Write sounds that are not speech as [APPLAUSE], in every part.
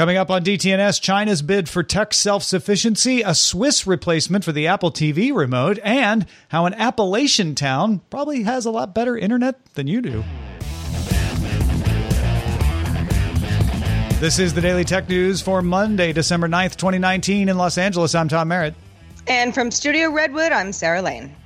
Coming up on DTNS, China's bid for tech self sufficiency, a Swiss replacement for the Apple TV remote, and how an Appalachian town probably has a lot better internet than you do. This is the Daily Tech News for Monday, December 9th, 2019, in Los Angeles. I'm Tom Merritt. And from Studio Redwood, I'm Sarah Lane.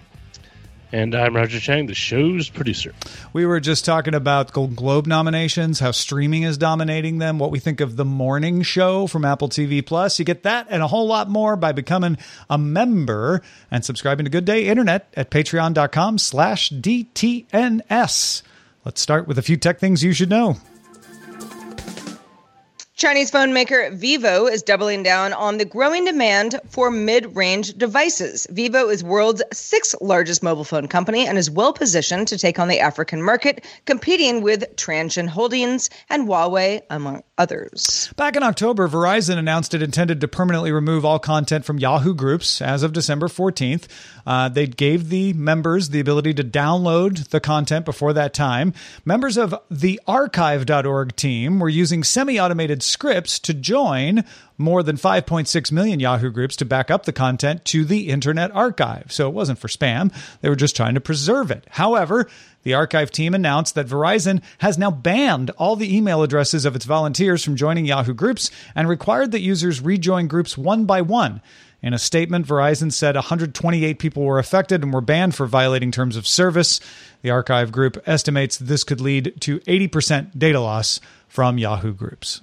And I'm Roger Chang, the show's producer. We were just talking about Golden Globe nominations, how streaming is dominating them, what we think of the morning show from Apple TV Plus. You get that and a whole lot more by becoming a member and subscribing to Good Day Internet at patreon.com slash DTNS. Let's start with a few tech things you should know. Chinese phone maker Vivo is doubling down on the growing demand for mid-range devices. Vivo is world's sixth largest mobile phone company and is well positioned to take on the African market, competing with Transsion Holdings and Huawei, among others. Back in October, Verizon announced it intended to permanently remove all content from Yahoo groups as of December 14th. Uh, they gave the members the ability to download the content before that time. Members of the archive.org team were using semi automated scripts to join more than 5.6 million Yahoo groups to back up the content to the Internet Archive. So it wasn't for spam, they were just trying to preserve it. However, the archive team announced that Verizon has now banned all the email addresses of its volunteers from joining Yahoo groups and required that users rejoin groups one by one. In a statement, Verizon said 128 people were affected and were banned for violating terms of service. The archive group estimates this could lead to 80% data loss from Yahoo groups.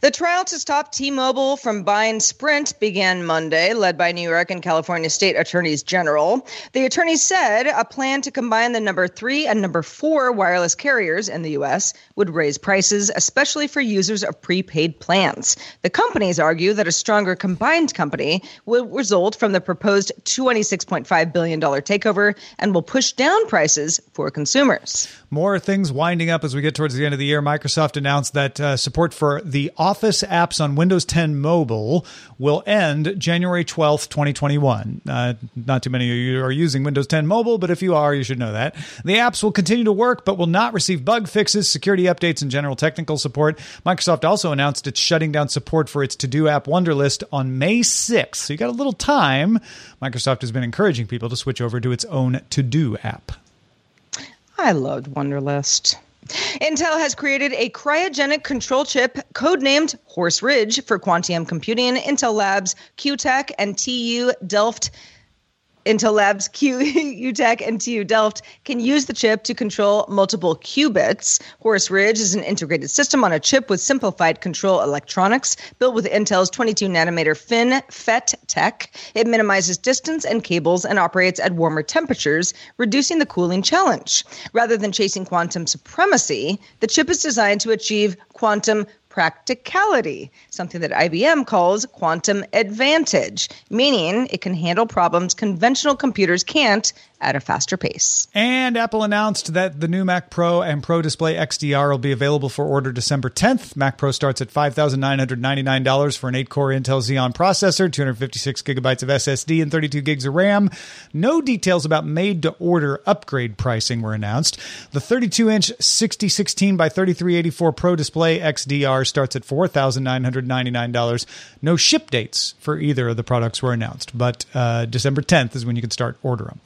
The trial to stop T Mobile from buying Sprint began Monday, led by New York and California state attorneys general. The attorneys said a plan to combine the number three and number four wireless carriers in the U.S. would raise prices, especially for users of prepaid plans. The companies argue that a stronger combined company will result from the proposed $26.5 billion takeover and will push down prices for consumers. More things winding up as we get towards the end of the year. Microsoft announced that uh, support for the Office apps on Windows 10 Mobile will end January 12th, 2021. Uh, not too many of you are using Windows 10 Mobile, but if you are, you should know that. The apps will continue to work, but will not receive bug fixes, security updates, and general technical support. Microsoft also announced it's shutting down support for its to do app Wunderlist on May 6th. So you got a little time. Microsoft has been encouraging people to switch over to its own to do app. I loved Wunderlist. Intel has created a cryogenic control chip codenamed Horse Ridge for quantum Computing. In Intel Labs, QuTech, and TU Delft Intel Labs Q [LAUGHS] and TU Delft can use the chip to control multiple qubits. Horse Ridge is an integrated system on a chip with simplified control electronics built with Intel's 22 nanometer FinFET tech. It minimizes distance and cables and operates at warmer temperatures, reducing the cooling challenge. Rather than chasing quantum supremacy, the chip is designed to achieve quantum practicality, something that IBM calls quantum advantage, meaning it can handle problems conventional computers can't at a faster pace. And Apple announced that the new Mac Pro and Pro Display XDR will be available for order December 10th. Mac Pro starts at $5,999 for an 8 core Intel Xeon processor, 256 gigabytes of SSD, and 32 gigs of RAM. No details about made to order upgrade pricing were announced. The 32 inch 6016 by 3384 Pro Display XDR starts at $4,999. No ship dates for either of the products were announced, but uh, December 10th is when you can start ordering them.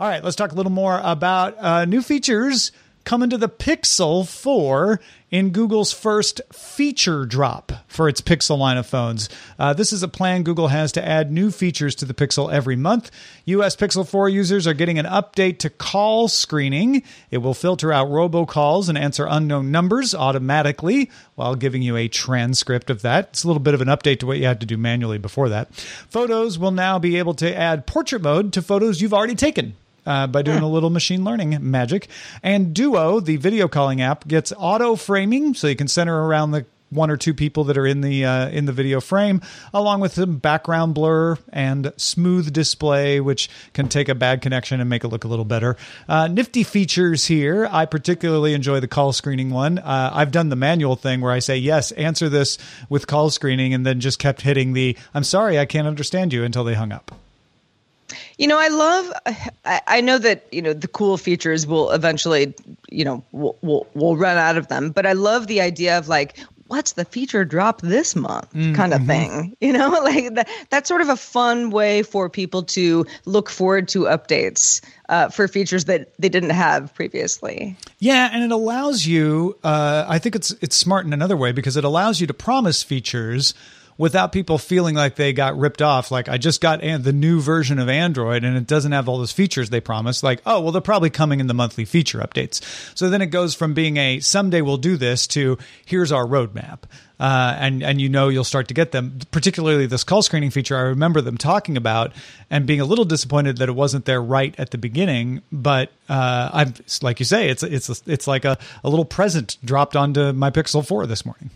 All right, let's talk a little more about uh, new features coming to the Pixel 4 in Google's first feature drop for its Pixel line of phones. Uh, this is a plan Google has to add new features to the Pixel every month. US Pixel 4 users are getting an update to call screening. It will filter out robocalls and answer unknown numbers automatically while giving you a transcript of that. It's a little bit of an update to what you had to do manually before that. Photos will now be able to add portrait mode to photos you've already taken uh, by doing a little machine learning magic. And Duo, the video calling app, gets auto framing, so you can center around the one or two people that are in the uh, in the video frame, along with some background blur and smooth display, which can take a bad connection and make it look a little better. Uh, nifty features here. I particularly enjoy the call screening one. Uh, I've done the manual thing where I say yes, answer this with call screening, and then just kept hitting the "I'm sorry, I can't understand you" until they hung up. You know, I love. I, I, know that you know the cool features will eventually, you know, we'll, we'll, we'll run out of them. But I love the idea of like, what's the feature drop this month, mm, kind of mm-hmm. thing. [LAUGHS] You know, [LAUGHS] like that. That's sort of a fun way for people to look forward to updates uh, for features that they didn't have previously. Yeah, and it allows you. Uh, I think it's it's smart in another way because it allows you to promise features without people feeling like they got ripped off. Like I just got the new version of Android and it doesn't have all those features they promised. Like, oh, well, they're probably coming in the monthly feature updates. So then it goes from being a someday we'll do this to here's our roadmap. Uh, and and you know you'll start to get them. Particularly this call screening feature, I remember them talking about and being a little disappointed that it wasn't there right at the beginning. But uh, I'm like you say, it's it's it's like a, a little present dropped onto my Pixel Four this morning.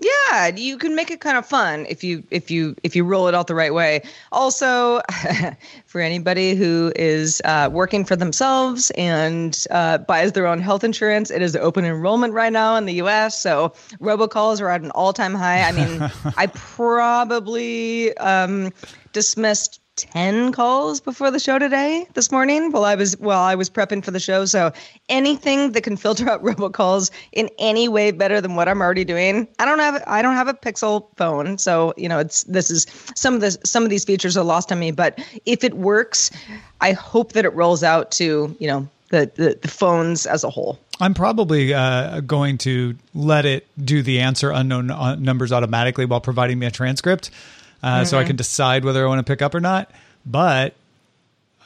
Yeah, you can make it kind of fun if you if you if you roll it out the right way. Also, [LAUGHS] for anybody who is uh, working for themselves and uh, buys their own health insurance, it is open enrollment right now in the U.S. So robocalls are at an all time high. I mean, [LAUGHS] I probably um, dismissed 10 calls before the show today this morning while I was while I was prepping for the show. So anything that can filter out [LAUGHS] robocalls in any way better than what I'm already doing. I don't have I don't have a Pixel phone, so you know it's this is some of this some of these features are lost on me, but if it works, I hope that it rolls out to, you know, the, the, the phones as a whole. I'm probably uh, going to let it do the answer unknown uh, numbers automatically while providing me a transcript uh, mm-hmm. so I mm-hmm. can decide whether I want to pick up or not. But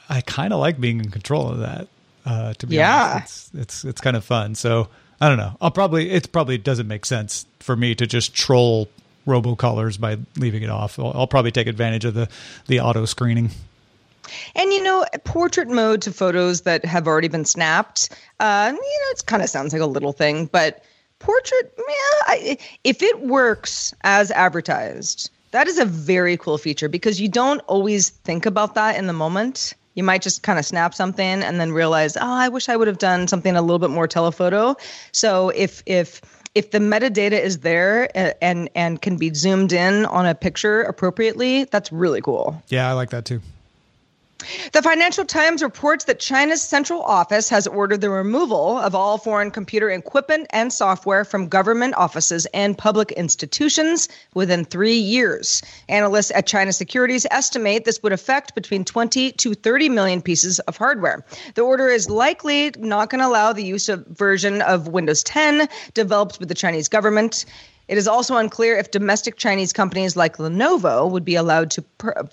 I kind of like being in control of that. Uh, to be yeah. honest, it's it's it's kind of fun. So I don't know. I'll probably it probably doesn't make sense for me to just troll robocallers by leaving it off. I'll, I'll probably take advantage of the the auto screening. And you know, portrait mode to photos that have already been snapped. Uh, you know, it kind of sounds like a little thing, but portrait, yeah, I, if it works as advertised, that is a very cool feature because you don't always think about that in the moment. You might just kind of snap something and then realize, oh, I wish I would have done something a little bit more telephoto. So if if if the metadata is there uh, and and can be zoomed in on a picture appropriately, that's really cool. Yeah, I like that too. The Financial Times reports that China's central office has ordered the removal of all foreign computer equipment and software from government offices and public institutions within three years. Analysts at China Securities estimate this would affect between 20 to 30 million pieces of hardware. The order is likely not going to allow the use of version of Windows 10 developed with the Chinese government. It is also unclear if domestic Chinese companies like Lenovo would be allowed to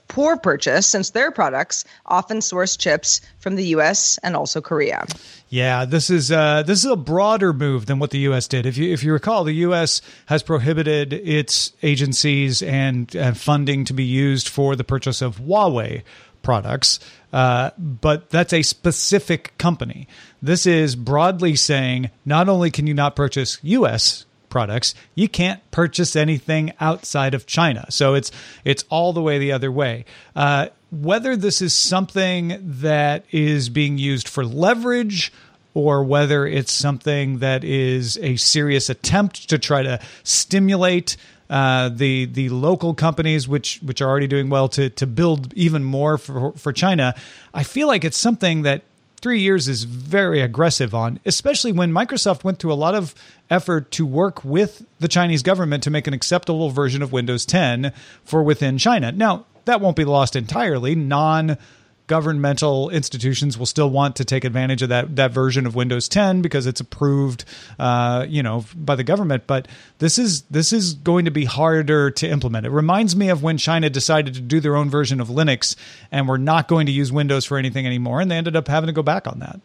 poor purchase since their products often source chips from the US and also Korea. Yeah, this is uh, this is a broader move than what the U.S. did. If you if you recall, the U.S. has prohibited its agencies and, and funding to be used for the purchase of Huawei products, uh, but that's a specific company. This is broadly saying not only can you not purchase U.S products, you can't purchase anything outside of China. So it's it's all the way the other way. Uh, whether this is something that is being used for leverage or whether it's something that is a serious attempt to try to stimulate uh, the the local companies which which are already doing well to to build even more for for China. I feel like it's something that three years is very aggressive on, especially when Microsoft went through a lot of effort to work with the Chinese government to make an acceptable version of Windows 10 for within China. Now, that won't be lost entirely. Non governmental institutions will still want to take advantage of that that version of Windows 10 because it's approved, uh, you know, by the government. But this is this is going to be harder to implement. It reminds me of when China decided to do their own version of Linux and we're not going to use Windows for anything anymore, and they ended up having to go back on that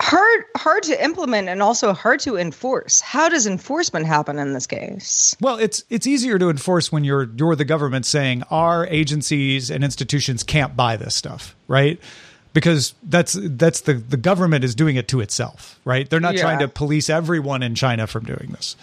hard hard to implement and also hard to enforce. How does enforcement happen in this case? Well it's it's easier to enforce when you're you're the government saying our agencies and institutions can't buy this stuff right? Because that's that's the the government is doing it to itself right? They're not yeah. trying to police everyone in china from doing this.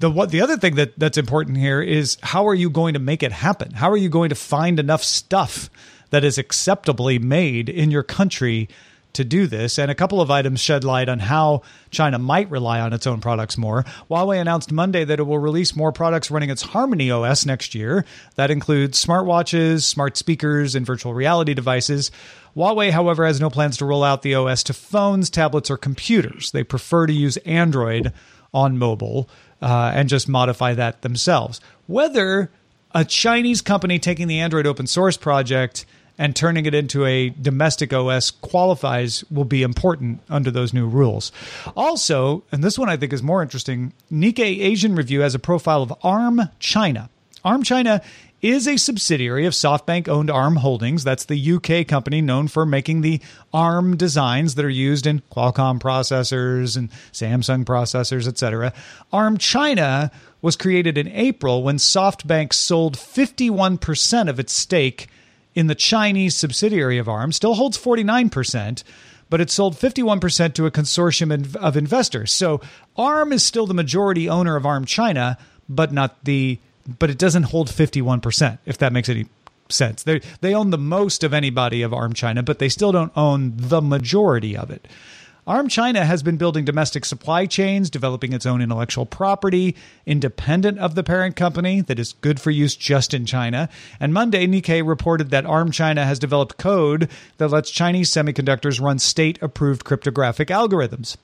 The what the other thing that that's important here is how are you going to make it happen? How are you going to find enough stuff that is acceptably made in your country to do this, and a couple of items shed light on how China might rely on its own products more. Huawei announced Monday that it will release more products running its Harmony OS next year. That includes smartwatches, smart speakers, and virtual reality devices. Huawei, however, has no plans to roll out the OS to phones, tablets, or computers. They prefer to use Android on mobile uh, and just modify that themselves. Whether a Chinese company taking the Android open source project and turning it into a domestic OS qualifies will be important under those new rules. Also, and this one I think is more interesting, Nikkei Asian Review has a profile of ARM China. ARM China is a subsidiary of SoftBank owned ARM Holdings. That's the UK company known for making the ARM designs that are used in Qualcomm processors and Samsung processors, etc. ARM China was created in April when SoftBank sold 51% of its stake in the Chinese subsidiary of ARM still holds 49%, but it sold 51% to a consortium of investors. So ARM is still the majority owner of ARM China, but not the but it doesn't hold 51%, if that makes any sense. They they own the most of anybody of ARM China, but they still don't own the majority of it. ARM China has been building domestic supply chains, developing its own intellectual property, independent of the parent company that is good for use just in China. And Monday, Nikkei reported that ARM China has developed code that lets Chinese semiconductors run state approved cryptographic algorithms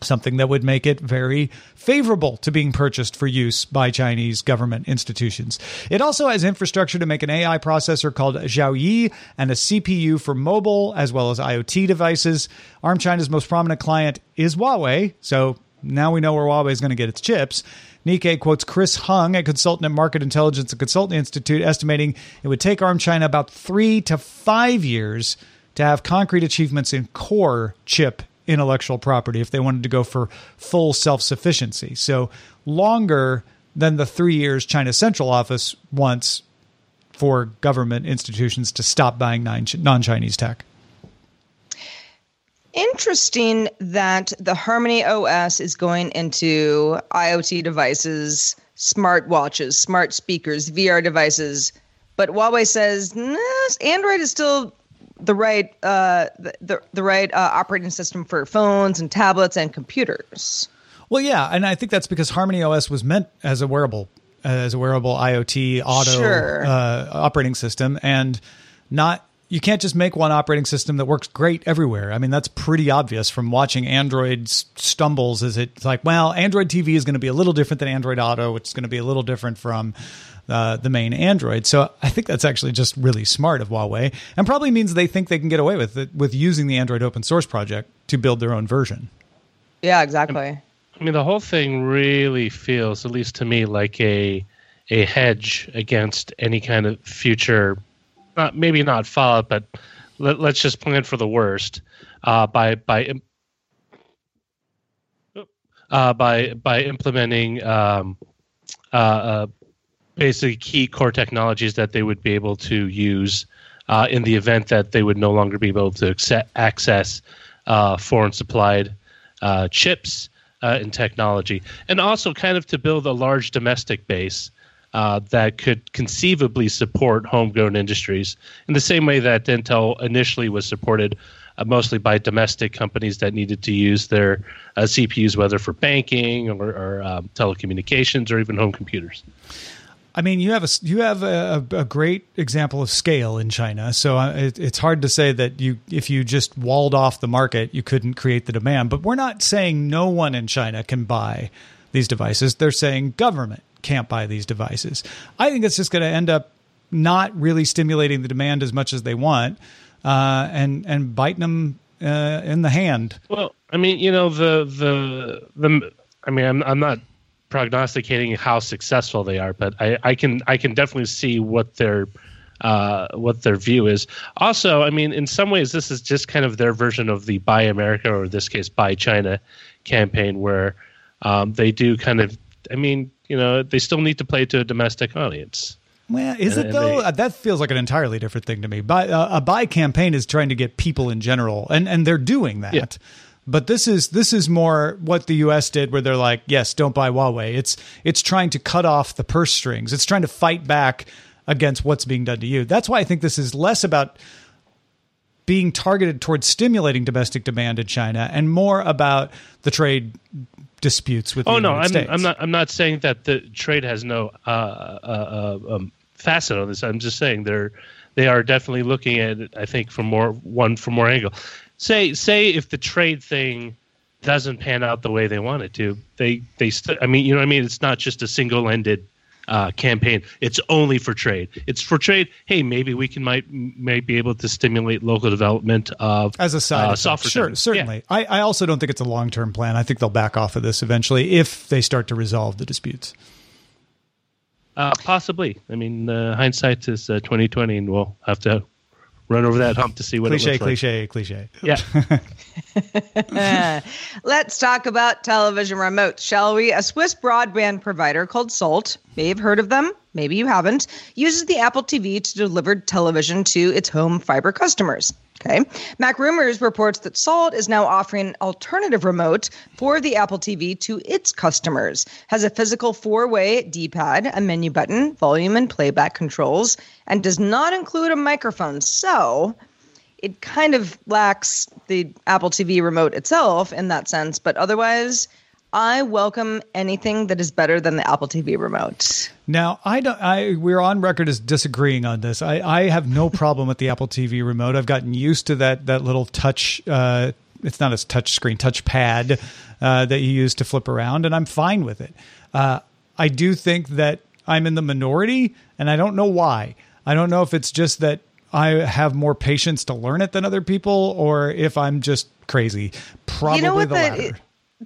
something that would make it very favorable to being purchased for use by Chinese government institutions. It also has infrastructure to make an AI processor called Xiaoyi and a CPU for mobile as well as IoT devices. ARM China's most prominent client is Huawei, so now we know where Huawei is going to get its chips. Nikkei quotes Chris Hung, a consultant at Market Intelligence and Consulting Institute, estimating it would take ARM China about three to five years to have concrete achievements in core chip intellectual property if they wanted to go for full self sufficiency. So longer than the three years China Central Office wants for government institutions to stop buying non Chinese tech. Interesting that the Harmony OS is going into IoT devices, smart watches, smart speakers, VR devices. But Huawei says nah, Android is still the right uh, the, the, right uh, operating system for phones and tablets and computers. Well, yeah, and I think that's because Harmony OS was meant as a wearable as a wearable IoT auto sure. uh, operating system, and not you can't just make one operating system that works great everywhere. I mean, that's pretty obvious from watching Android's stumbles. Is it's like, well, Android TV is going to be a little different than Android Auto, which is going to be a little different from uh, the main Android. So I think that's actually just really smart of Huawei, and probably means they think they can get away with it with using the Android open source project to build their own version. Yeah, exactly. I mean, the whole thing really feels, at least to me, like a a hedge against any kind of future, not maybe not fallout, but let, us just plan for the worst uh, by by uh, by by implementing um, uh, uh basically key core technologies that they would be able to use uh, in the event that they would no longer be able to access uh, foreign supplied uh, chips uh, and technology, and also kind of to build a large domestic base. Uh, that could conceivably support homegrown industries in the same way that Intel initially was supported uh, mostly by domestic companies that needed to use their uh, CPUs, whether for banking or, or um, telecommunications or even home computers. I mean, you have a you have a, a great example of scale in China, so uh, it, it's hard to say that you if you just walled off the market, you couldn't create the demand. But we're not saying no one in China can buy these devices. They're saying government can't buy these devices. I think it's just going to end up not really stimulating the demand as much as they want, uh, and and biting them uh, in the hand. Well, I mean, you know, the the the. I mean, I'm I'm not prognosticating how successful they are, but I, I can I can definitely see what their uh, what their view is. Also, I mean, in some ways, this is just kind of their version of the "Buy America" or in this case, "Buy China" campaign, where um, they do kind of. I mean, you know, they still need to play to a domestic audience. Well, is it though? They, that feels like an entirely different thing to me. Buy, uh, a buy campaign is trying to get people in general, and and they're doing that. Yeah. But this is this is more what the U.S. did, where they're like, "Yes, don't buy Huawei." It's it's trying to cut off the purse strings. It's trying to fight back against what's being done to you. That's why I think this is less about being targeted towards stimulating domestic demand in China and more about the trade disputes with. Oh no, I'm. I'm not. I'm not saying that the trade has no uh, uh, uh, um, facet on this. I'm just saying they're they are definitely looking at it. I think from more one from more angle. Say say if the trade thing doesn't pan out the way they want it to, they they. St- I mean, you know, what I mean, it's not just a single ended uh, campaign. It's only for trade. It's for trade. Hey, maybe we can might might be able to stimulate local development of as a side uh, software. Sure, certainly. Yeah. I, I also don't think it's a long term plan. I think they'll back off of this eventually if they start to resolve the disputes. Uh, possibly. I mean, uh, hindsight is uh, twenty twenty, and we'll have to run over that hump to see what cliche, it looks cliche, like. Cliche, cliche. Yeah. [LAUGHS] Let's talk about television remotes, shall we? A Swiss broadband provider called Salt, may have heard of them, maybe you haven't, uses the Apple TV to deliver television to its home fiber customers. Okay. Mac Rumors reports that Salt is now offering an alternative remote for the Apple TV to its customers. Has a physical four-way D-pad, a menu button, volume and playback controls, and does not include a microphone. So, it kind of lacks the Apple TV remote itself in that sense, but otherwise I welcome anything that is better than the Apple TV remote. Now, I don't. I we're on record as disagreeing on this. I, I have no [LAUGHS] problem with the Apple TV remote. I've gotten used to that that little touch. Uh, it's not a touch screen, touch pad uh, that you use to flip around, and I'm fine with it. Uh, I do think that I'm in the minority, and I don't know why. I don't know if it's just that I have more patience to learn it than other people, or if I'm just crazy. Probably you know the, the latter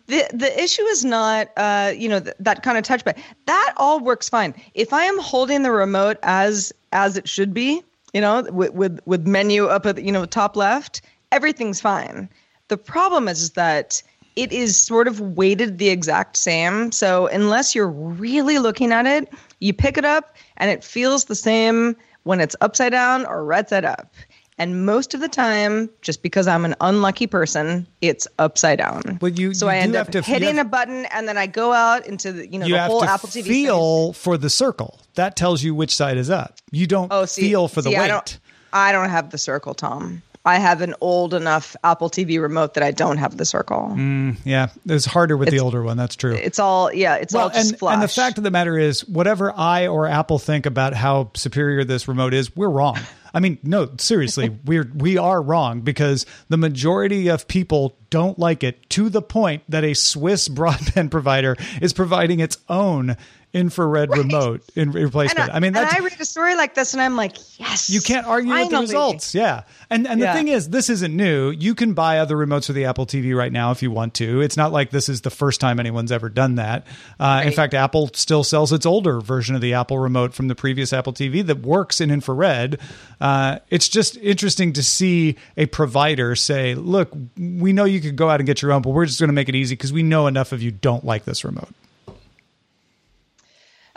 the the issue is not uh you know th- that kind of touchpad that all works fine. If i am holding the remote as as it should be you know with with, with menu up at you know top left everything's fine. The problem is, is that it is sort of weighted the exact same. So unless you're really looking at it you pick it up and it feels the same when it's upside down or right side up and most of the time, just because I'm an unlucky person, it's upside down. But you, so you I end up to, hitting have, a button, and then I go out into the you know you the whole Apple TV. Feel for the circle. That tells you which side is up. You don't oh, see, feel for the see, weight. I don't, I don't have the circle, Tom. I have an old enough Apple TV remote that I don't have the circle. Mm, yeah, it's harder with it's, the older one. That's true. It's all yeah. It's well, all just and, flash. And the fact of the matter is, whatever I or Apple think about how superior this remote is, we're wrong. I mean, no, seriously, [LAUGHS] we're we are wrong because the majority of people don't like it to the point that a Swiss [LAUGHS] broadband provider is providing its own infrared right. remote in replacement. I, I, mean, that's, I read a story like this, and I'm like, yes, you can't argue finally. with the results. Yeah, and and yeah. the thing is, this isn't new. You can buy other remotes for the Apple TV right now if you want to. It's not like this is the first time anyone's ever done that. Uh, right. In fact, Apple still sells its older version of the Apple remote from the previous Apple TV that works in infrared. Uh, it's just interesting to see a provider say, "Look, we know you could go out and get your own, but we're just going to make it easy because we know enough of you don't like this remote."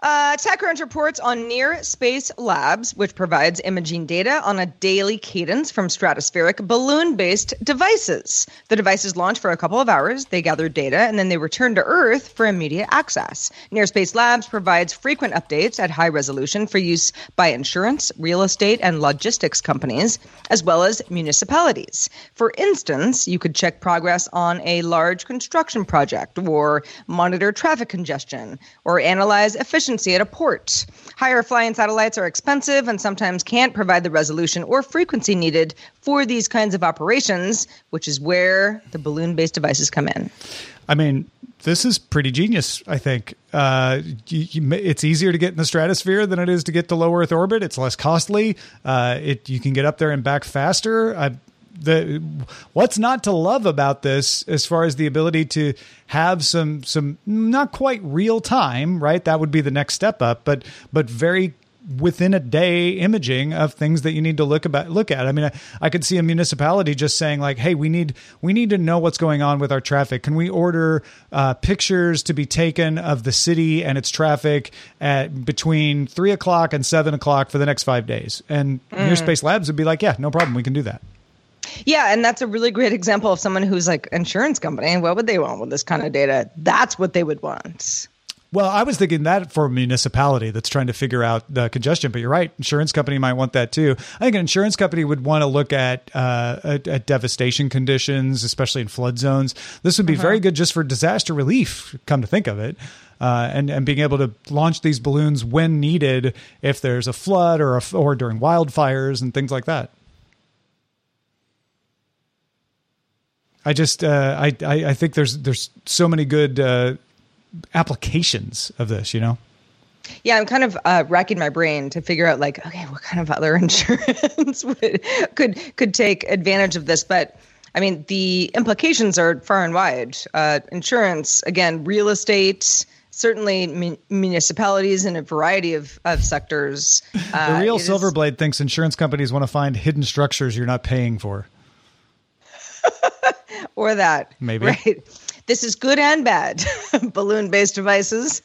Uh, TechCrunch reports on Near Space Labs, which provides imaging data on a daily cadence from stratospheric balloon based devices. The devices launch for a couple of hours, they gather data, and then they return to Earth for immediate access. Near Space Labs provides frequent updates at high resolution for use by insurance, real estate, and logistics companies, as well as municipalities. For instance, you could check progress on a large construction project, or monitor traffic congestion, or analyze efficiency efficiency at a port. Higher flying satellites are expensive and sometimes can't provide the resolution or frequency needed for these kinds of operations, which is where the balloon based devices come in. I mean, this is pretty genius. I think uh, you, you, it's easier to get in the stratosphere than it is to get to low Earth orbit. It's less costly. Uh, it you can get up there and back faster. I, the what's not to love about this, as far as the ability to have some some not quite real time, right? That would be the next step up, but but very within a day imaging of things that you need to look about look at. I mean, I, I, could see a municipality just saying like, "Hey, we need we need to know what's going on with our traffic. Can we order uh, pictures to be taken of the city and its traffic at between three o'clock and seven o'clock for the next five days?" And mm. Near Space Labs would be like, "Yeah, no problem, we can do that." Yeah, and that's a really great example of someone who's like insurance company. What would they want with this kind of data? That's what they would want. Well, I was thinking that for a municipality that's trying to figure out the congestion, but you're right. Insurance company might want that too. I think an insurance company would want to look at uh, at, at, devastation conditions, especially in flood zones. This would be uh-huh. very good just for disaster relief. Come to think of it. Uh, and and being able to launch these balloons when needed if there's a flood or a, or during wildfires and things like that. I just uh, I, I, I think there's there's so many good uh, applications of this, you know? Yeah, I'm kind of uh, racking my brain to figure out like, okay, what kind of other [LAUGHS] insurance would, could could take advantage of this? But I mean, the implications are far and wide. Uh, insurance, again, real estate, certainly mun- municipalities in a variety of, of sectors. Uh, the real Silverblade is- thinks insurance companies want to find hidden structures you're not paying for. Or that. Maybe. Right this is good and bad. [LAUGHS] Balloon based devices.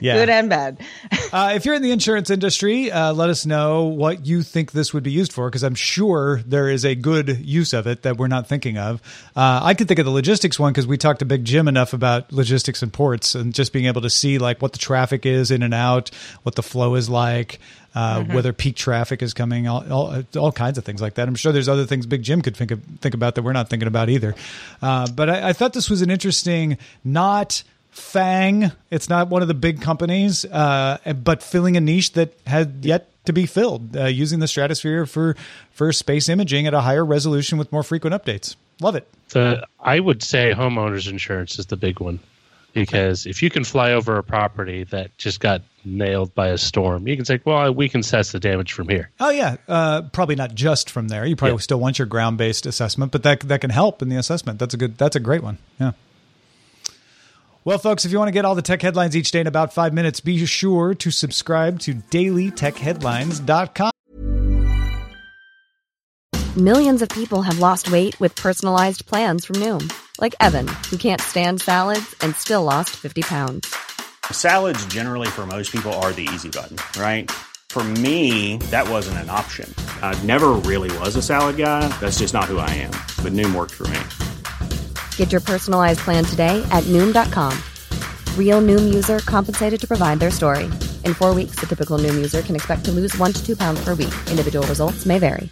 Yeah. Good and bad. [LAUGHS] uh, if you're in the insurance industry, uh, let us know what you think this would be used for, because I'm sure there is a good use of it that we're not thinking of. Uh, I could think of the logistics one because we talked to Big Jim enough about logistics and ports and just being able to see like what the traffic is in and out, what the flow is like. Uh, mm-hmm. whether peak traffic is coming, all, all, all, kinds of things like that. I'm sure there's other things Big Jim could think of, think about that we're not thinking about either. Uh, but I, I, thought this was an interesting, not FANG. It's not one of the big companies, uh, but filling a niche that had yet to be filled, uh, using the stratosphere for for space imaging at a higher resolution with more frequent updates. Love it. The I would say homeowners insurance is the big one because if you can fly over a property that just got nailed by a storm, you can say, "Well, we can assess the damage from here." Oh yeah, uh, probably not just from there. You probably yeah. still want your ground based assessment, but that that can help in the assessment. That's a good. That's a great one. Yeah. Well, folks, if you want to get all the tech headlines each day in about five minutes, be sure to subscribe to dailytechheadlines.com. Millions of people have lost weight with personalized plans from Noom, like Evan, who can't stand salads and still lost 50 pounds. Salads, generally, for most people, are the easy button, right? For me, that wasn't an option. I never really was a salad guy. That's just not who I am. But Noom worked for me. Get your personalized plan today at Noom.com. Real Noom user compensated to provide their story. In four weeks, the typical Noom user can expect to lose one to two pounds per week. Individual results may vary.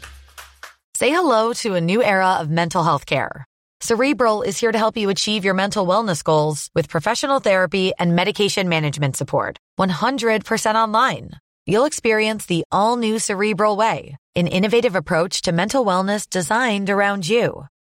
Say hello to a new era of mental health care. Cerebral is here to help you achieve your mental wellness goals with professional therapy and medication management support. 100% online. You'll experience the all new Cerebral Way, an innovative approach to mental wellness designed around you.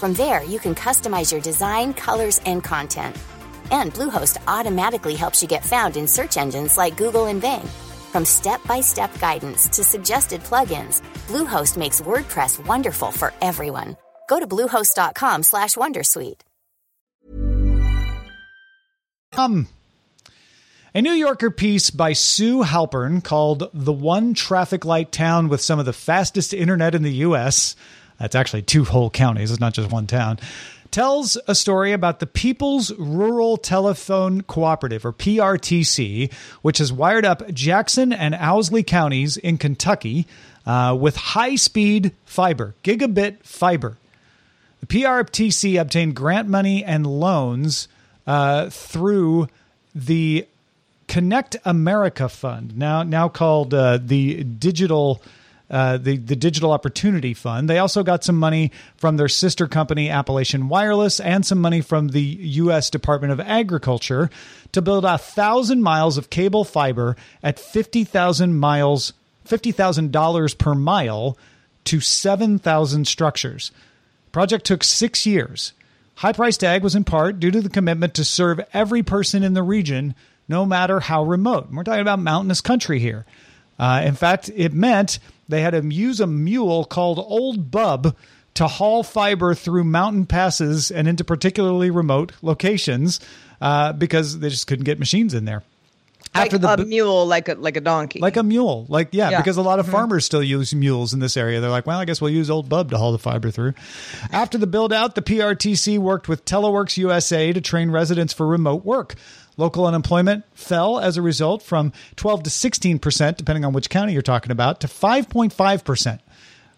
From there, you can customize your design, colors, and content. And Bluehost automatically helps you get found in search engines like Google and Bing. From step-by-step guidance to suggested plugins, Bluehost makes WordPress wonderful for everyone. Go to bluehost.com/wondersuite. Um a New Yorker piece by Sue Halpern called The One Traffic Light Town with Some of the Fastest Internet in the U.S That's actually two whole counties. It's not just one town. Tells a story about the People's Rural Telephone Cooperative, or PRTC, which has wired up Jackson and Owsley counties in Kentucky uh, with high speed fiber, gigabit fiber. The PRTC obtained grant money and loans uh, through the Connect America Fund, now now called uh, the Digital. Uh, the the Digital Opportunity Fund. They also got some money from their sister company Appalachian Wireless and some money from the U.S. Department of Agriculture to build a thousand miles of cable fiber at fifty thousand miles, fifty thousand dollars per mile to seven thousand structures. Project took six years. High price tag was in part due to the commitment to serve every person in the region, no matter how remote. We're talking about mountainous country here. Uh, in fact, it meant they had to use a mule called Old Bub to haul fiber through mountain passes and into particularly remote locations uh, because they just couldn't get machines in there. After like the a mule, like a like a donkey, like a mule, like yeah, yeah. because a lot of mm-hmm. farmers still use mules in this area. They're like, well, I guess we'll use old Bub to haul the fiber through. After the build out, the PRTC worked with Teleworks USA to train residents for remote work. Local unemployment fell as a result from 12 to 16%, depending on which county you're talking about, to 5.5%.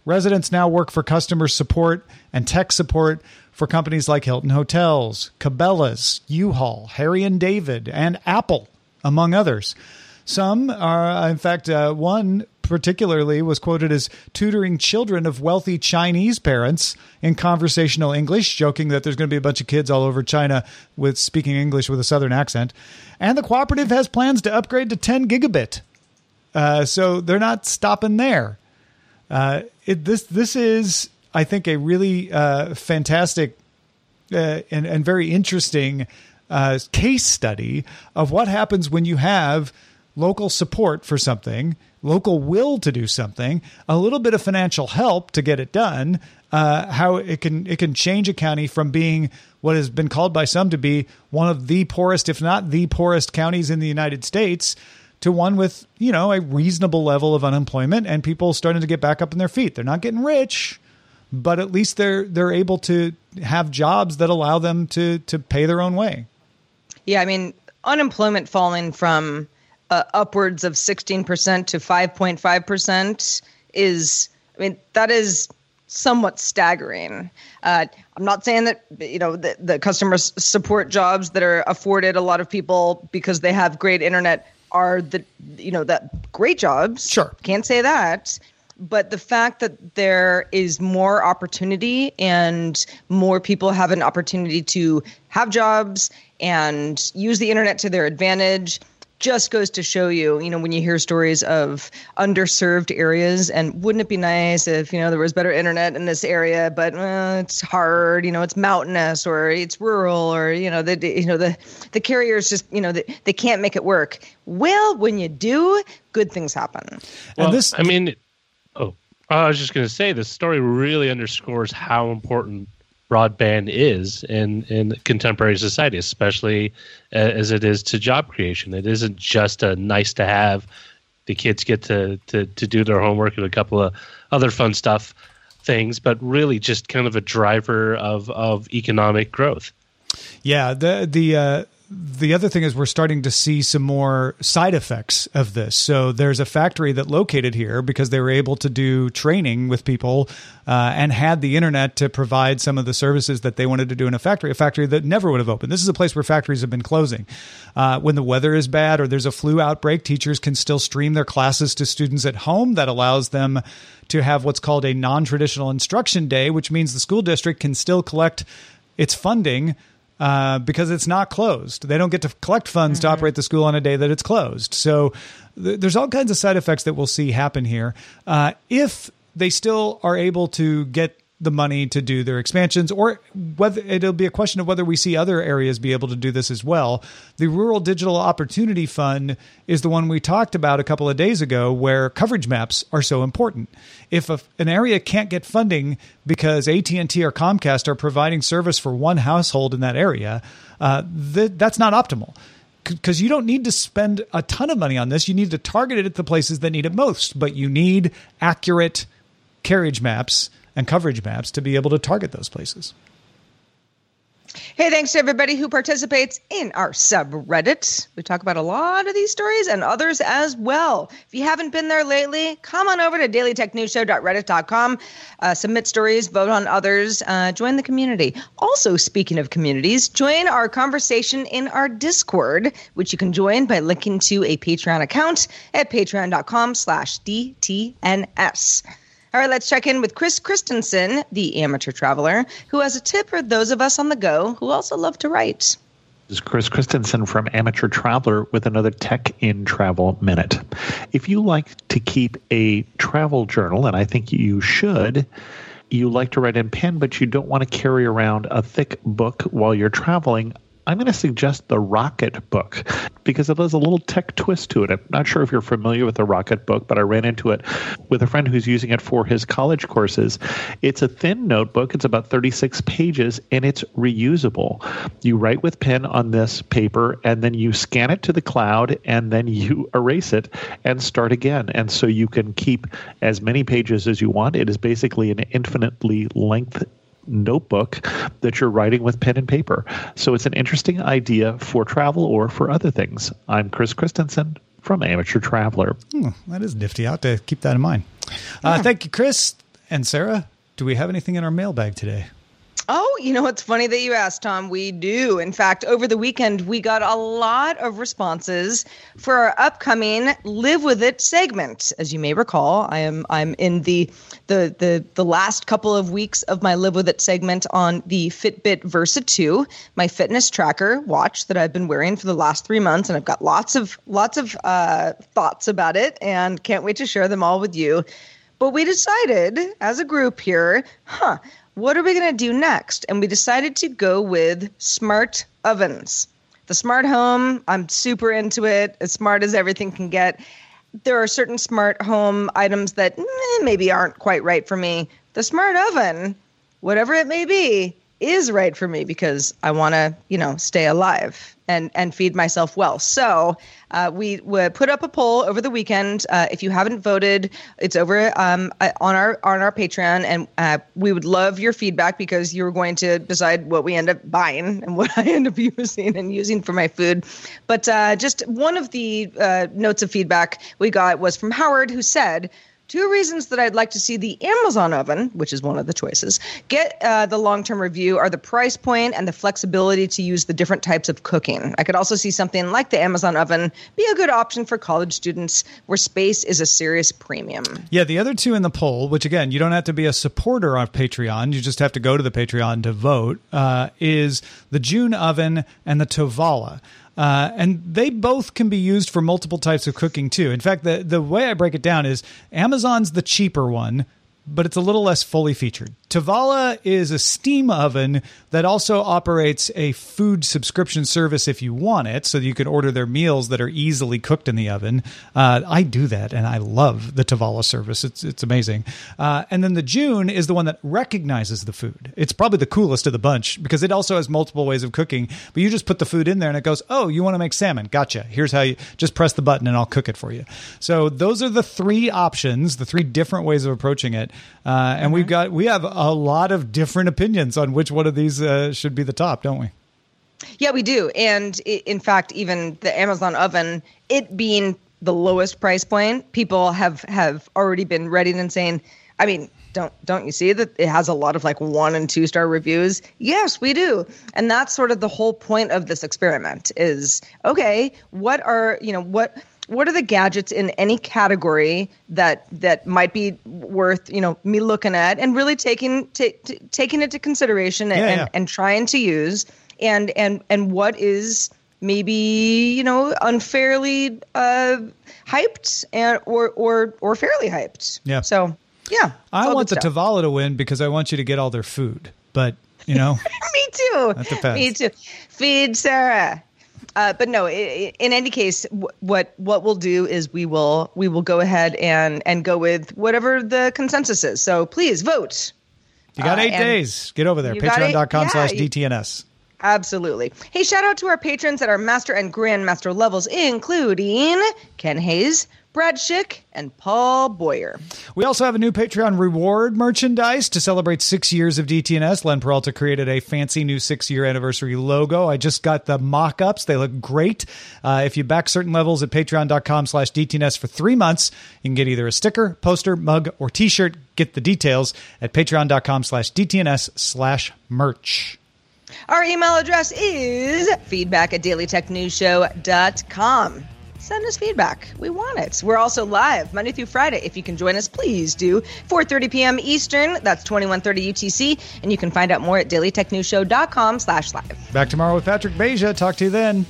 Residents now work for customer support and tech support for companies like Hilton Hotels, Cabela's, U-Haul, Harry and David, and Apple, among others. Some are, in fact, uh, one particularly was quoted as tutoring children of wealthy Chinese parents in conversational English, joking that there's going to be a bunch of kids all over China with speaking English with a southern accent. And the cooperative has plans to upgrade to 10 gigabit. Uh, so they're not stopping there. Uh, it, this this is, I think, a really uh, fantastic uh, and, and very interesting uh, case study of what happens when you have local support for something local will to do something, a little bit of financial help to get it done, uh, how it can it can change a county from being what has been called by some to be one of the poorest, if not the poorest counties in the United States, to one with you know a reasonable level of unemployment and people starting to get back up on their feet. They're not getting rich, but at least they're they're able to have jobs that allow them to to pay their own way. Yeah, I mean unemployment falling from uh, upwards of 16% to 5.5% is, I mean, that is somewhat staggering. Uh, I'm not saying that you know the, the customer support jobs that are afforded a lot of people because they have great internet are the you know that great jobs. Sure, can't say that. But the fact that there is more opportunity and more people have an opportunity to have jobs and use the internet to their advantage just goes to show you, you know, when you hear stories of underserved areas, and wouldn't it be nice if, you know, there was better internet in this area, but uh, it's hard, you know, it's mountainous or it's rural or, you know, the, you know, the, the carriers just, you know, the, they can't make it work. Well, when you do, good things happen. Well, and this, I mean, oh, I was just going to say, this story really underscores how important broadband is in in contemporary society, especially as it is to job creation. It isn't just a nice to have. The kids get to to to do their homework and a couple of other fun stuff things, but really just kind of a driver of of economic growth. Yeah, the the uh, the other thing is we're starting to see some more side effects of this. So there's a factory that located here because they were able to do training with people uh, and had the internet to provide some of the services that they wanted to do in a factory. A factory that never would have opened. This is a place where factories have been closing. Uh, when the weather is bad or there's a flu outbreak, teachers can still stream their classes to students at home. That allows them to have what's called a non-traditional instruction day, which means the school district can still collect its funding uh, because it's not closed. They don't get to collect funds mm-hmm. to operate the school on a day that it's closed. So th- there's all kinds of side effects that we'll see happen here. Uh, if they still are able to get the money to do their expansions, or whether it'll be a question of whether we see other areas be able to do this as well. The Rural Digital Opportunity Fund is the one we talked about a couple of days ago, where coverage maps are so important. If a, an area can't get funding because AT and T or Comcast are providing service for one household in that area, uh, th- that's not optimal because you don't need to spend a ton of money on this. You need to target it at the places that need it most, but you need accurate carriage maps and coverage maps to be able to target those places. Hey, thanks to everybody who participates in our subreddit. We talk about a lot of these stories and others as well. If you haven't been there lately, come on over to dailytechnewsshow.reddit.com, uh, submit stories, vote on others, uh, join the community. Also, speaking of communities, join our conversation in our Discord, which you can join by linking to a Patreon account at patreon.com slash DTNS. All right, let's check in with Chris Christensen, the amateur traveler, who has a tip for those of us on the go who also love to write. This is Chris Christensen from Amateur Traveler with another Tech in Travel Minute. If you like to keep a travel journal, and I think you should, you like to write in pen, but you don't want to carry around a thick book while you're traveling, I'm going to suggest the Rocketbook because it has a little tech twist to it. I'm not sure if you're familiar with the Rocketbook, but I ran into it with a friend who's using it for his college courses. It's a thin notebook, it's about 36 pages, and it's reusable. You write with pen on this paper, and then you scan it to the cloud, and then you [LAUGHS] erase it and start again. And so you can keep as many pages as you want. It is basically an infinitely length notebook that you're writing with pen and paper. So it's an interesting idea for travel or for other things. I'm Chris Christensen from Amateur Traveler. Hmm, that is nifty. I have to keep that in mind. Uh, thank you, Chris and Sarah. Do we have anything in our mailbag today? Oh, you know what's funny that you asked, Tom? We do. In fact, over the weekend, we got a lot of responses for our upcoming Live With It segment. As you may recall, I am I'm in the the the the last couple of weeks of my Live With It segment on the Fitbit Versa 2, my fitness tracker watch that I've been wearing for the last three months, and I've got lots of lots of uh, thoughts about it, and can't wait to share them all with you. But we decided as a group here, huh? What are we going to do next? And we decided to go with smart ovens. The smart home, I'm super into it, as smart as everything can get. There are certain smart home items that eh, maybe aren't quite right for me. The smart oven, whatever it may be, is right for me because I want to, you know, stay alive and and feed myself well. So uh, we, we put up a poll over the weekend. Uh, if you haven't voted, it's over um, uh, on our on our Patreon, and uh, we would love your feedback because you're going to decide what we end up buying [LAUGHS] and what I end up using and using for my food. But uh, just one of the uh, notes of feedback we got was from Howard, who said. Two reasons that I'd like to see the Amazon oven, which is one of the choices, get uh, the long term review are the price point and the flexibility to use the different types of cooking. I could also see something like the Amazon oven be a good option for college students where space is a serious premium. Yeah, the other two in the poll, which again, you don't have to be a supporter on Patreon, you just have to go to the Patreon to vote, uh, is the June oven and the Tovala. Uh, and they both can be used for multiple types of cooking too. In fact, the the way I break it down is Amazon's the cheaper one, but it's a little less fully featured. Tovala is a steam oven that also operates a food subscription service if you want it, so you can order their meals that are easily cooked in the oven. Uh, I do that, and I love the Tovala service. It's it's amazing. Uh, and then the June is the one that recognizes the food. It's probably the coolest of the bunch because it also has multiple ways of cooking. But you just put the food in there, and it goes, "Oh, you want to make salmon? Gotcha. Here's how you just press the button, and I'll cook it for you." So those are the three options, the three different ways of approaching it. Uh, and we've got we have a lot of different opinions on which one of these uh, should be the top, don't we? Yeah, we do. And in fact, even the Amazon oven, it being the lowest price point, people have have already been ready and saying, I mean, don't don't you see that it has a lot of like one and two star reviews? Yes, we do. And that's sort of the whole point of this experiment is okay, what are, you know, what what are the gadgets in any category that that might be worth you know me looking at and really taking t- t- taking into consideration and, Yeah, and, yeah. and trying to use and and and what is maybe you know unfairly uh, hyped and or or or fairly hyped. Yeah. So yeah, I want the stuff. Tovala to win because I want you to get all their food. But you know, [LAUGHS] Me too. That depends. Me too. Feed Sarah. Uh, but no, in any case, wh- what what we'll do is we will we will go ahead and and go with whatever the consensus is. So please vote. you got Uh, eight and days. Get over there. you got eight- Patreon.com slash yeah, you- DTNS. Absolutely. Hey, shout out to our patrons at our master and grandmaster levels, including Ken Hayes, Brad Schick, and Paul Boyer. We also have a new Patreon reward merchandise to celebrate six years of DTNS. Len Peralta created a fancy new six year anniversary logo. I just got the mock ups. They look great. Uh, if you back certain levels at patreon.com slash DTNS for three months, you can get either a sticker, poster, mug, or t shirt. Get the details at patreon.com slash DTNS slash merch. Our email address is feedback at dailytechnewsshow.com send us feedback. We want it. We're also live Monday through Friday. If you can join us, please do. 4.30 p.m. Eastern. That's 2130 UTC. And you can find out more at dailytechnewsshow.com slash live. Back tomorrow with Patrick Beja. Talk to you then.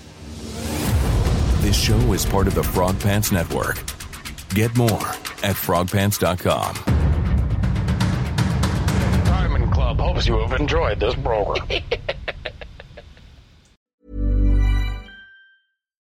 This show is part of the Frog Pants Network. Get more at frogpants.com. Diamond Club hopes you have enjoyed this program. [LAUGHS]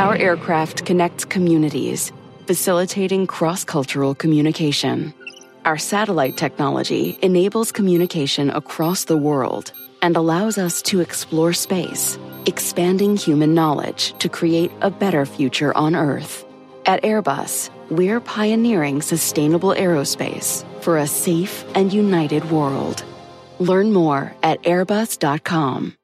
Our aircraft connects communities, facilitating cross cultural communication. Our satellite technology enables communication across the world and allows us to explore space, expanding human knowledge to create a better future on Earth. At Airbus, we're pioneering sustainable aerospace for a safe and united world. Learn more at airbus.com.